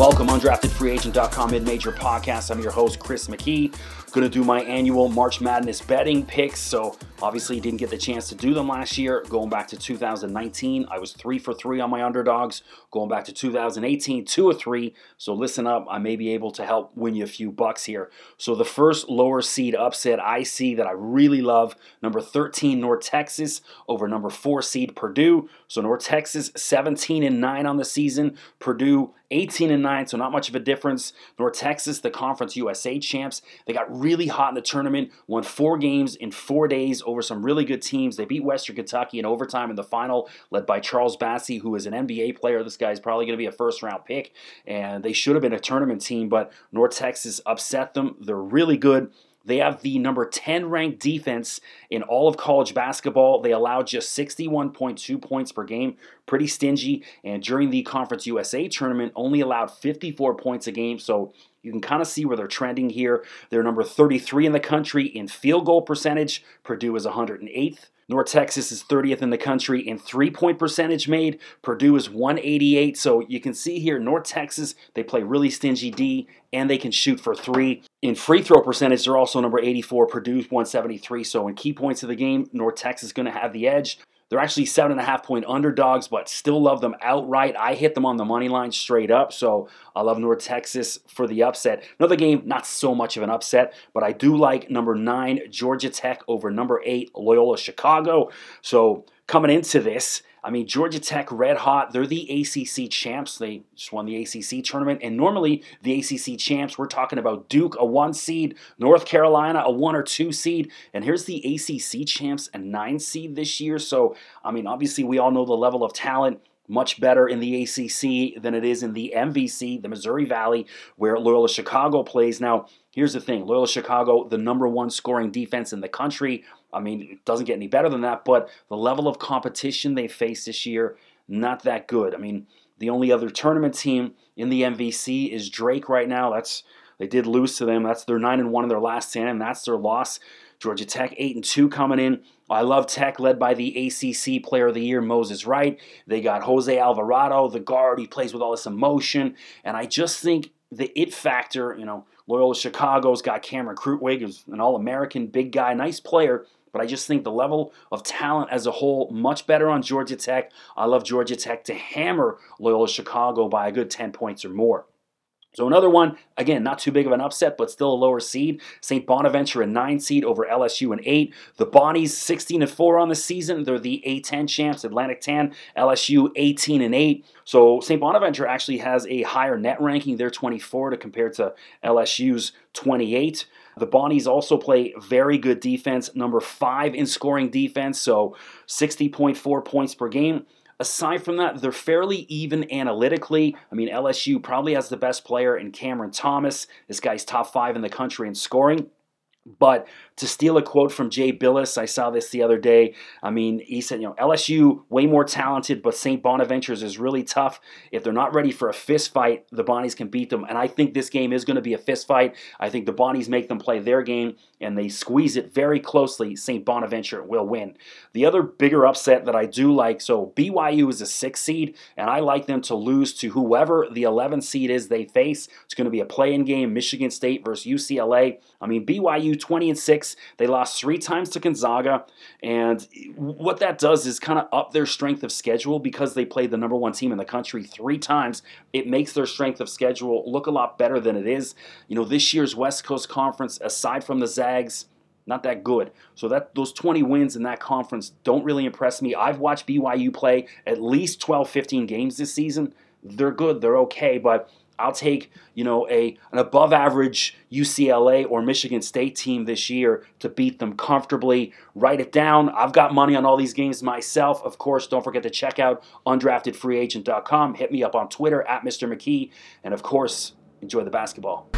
undraftedfreeagent.com mid-major podcast. I'm your host, Chris McKee. Going to do my annual March Madness betting picks. So obviously didn't get the chance to do them last year. Going back to 2019, I was three for three on my underdogs. Going back to 2018, two or three. So listen up, I may be able to help win you a few bucks here. So the first lower seed upset I see that I really love, number 13 North Texas over number four seed Purdue. So North Texas 17 and 9 on the season. Purdue 18 and 9, so not much of a difference. North Texas, the Conference USA champs, they got really hot in the tournament, won four games in four days over some really good teams. They beat Western Kentucky in overtime in the final, led by Charles Bassey, who is an NBA player. This guy's probably going to be a first round pick, and they should have been a tournament team, but North Texas upset them. They're really good. They have the number 10 ranked defense in all of college basketball. They allow just 61.2 points per game, pretty stingy. And during the Conference USA tournament, only allowed 54 points a game. So you can kind of see where they're trending here. They're number 33 in the country in field goal percentage. Purdue is 108th. North Texas is 30th in the country in three point percentage made. Purdue is 188. So you can see here, North Texas, they play really stingy D and they can shoot for three. In free throw percentage, they're also number 84. Purdue's 173. So in key points of the game, North Texas is going to have the edge. They're actually seven and a half point underdogs, but still love them outright. I hit them on the money line straight up, so I love North Texas for the upset. Another game, not so much of an upset, but I do like number nine Georgia Tech over number eight Loyola Chicago. So coming into this, I mean, Georgia Tech, red hot. They're the ACC champs. They just won the ACC tournament. And normally, the ACC champs, we're talking about Duke, a one seed, North Carolina, a one or two seed. And here's the ACC champs, a nine seed this year. So, I mean, obviously, we all know the level of talent much better in the ACC than it is in the MVC, the Missouri Valley, where Loyola Chicago plays. Now, here's the thing Loyola Chicago, the number one scoring defense in the country. I mean, it doesn't get any better than that, but the level of competition they face this year, not that good. I mean, the only other tournament team in the MVC is Drake right now. That's they did lose to them. That's their nine and one in their last ten, and that's their loss. Georgia Tech eight and two coming in. I love Tech, led by the ACC Player of the Year Moses Wright. They got Jose Alvarado, the guard. He plays with all this emotion, and I just think the it factor. You know, Loyola Chicago's got Cameron Krutwig, who's an All-American, big guy, nice player. But I just think the level of talent as a whole much better on Georgia Tech. I love Georgia Tech to hammer Loyola Chicago by a good 10 points or more. So another one, again, not too big of an upset, but still a lower seed. St. Bonaventure a nine seed over LSU an eight. The Bonnies 16 and four on the season. They're the A10 champs. Atlantic 10, LSU 18 and eight. So St. Bonaventure actually has a higher net ranking. They're 24 to compare to LSU's 28. The Bonnies also play very good defense, number five in scoring defense, so 60.4 points per game. Aside from that, they're fairly even analytically. I mean, LSU probably has the best player in Cameron Thomas. This guy's top five in the country in scoring. But to steal a quote from Jay Bilas, I saw this the other day. I mean, he said, you know, LSU way more talented, but St. Bonaventure's is really tough. If they're not ready for a fist fight, the Bonnies can beat them. And I think this game is going to be a fist fight. I think the Bonnies make them play their game and they squeeze it very closely. St. Bonaventure will win. The other bigger upset that I do like, so BYU is a six seed, and I like them to lose to whoever the 11 seed is they face. It's going to be a play-in game, Michigan State versus UCLA. I mean, BYU 20 and 6 they lost three times to Gonzaga, and what that does is kind of up their strength of schedule because they played the number one team in the country three times. It makes their strength of schedule look a lot better than it is. You know, this year's West Coast Conference, aside from the Zags, not that good. So that those 20 wins in that conference don't really impress me. I've watched BYU play at least 12, 15 games this season. They're good, they're okay, but I'll take, you know, a an above average UCLA or Michigan State team this year to beat them comfortably. Write it down. I've got money on all these games myself. Of course, don't forget to check out undraftedfreeagent.com. Hit me up on Twitter at Mr. McKee. And of course, enjoy the basketball.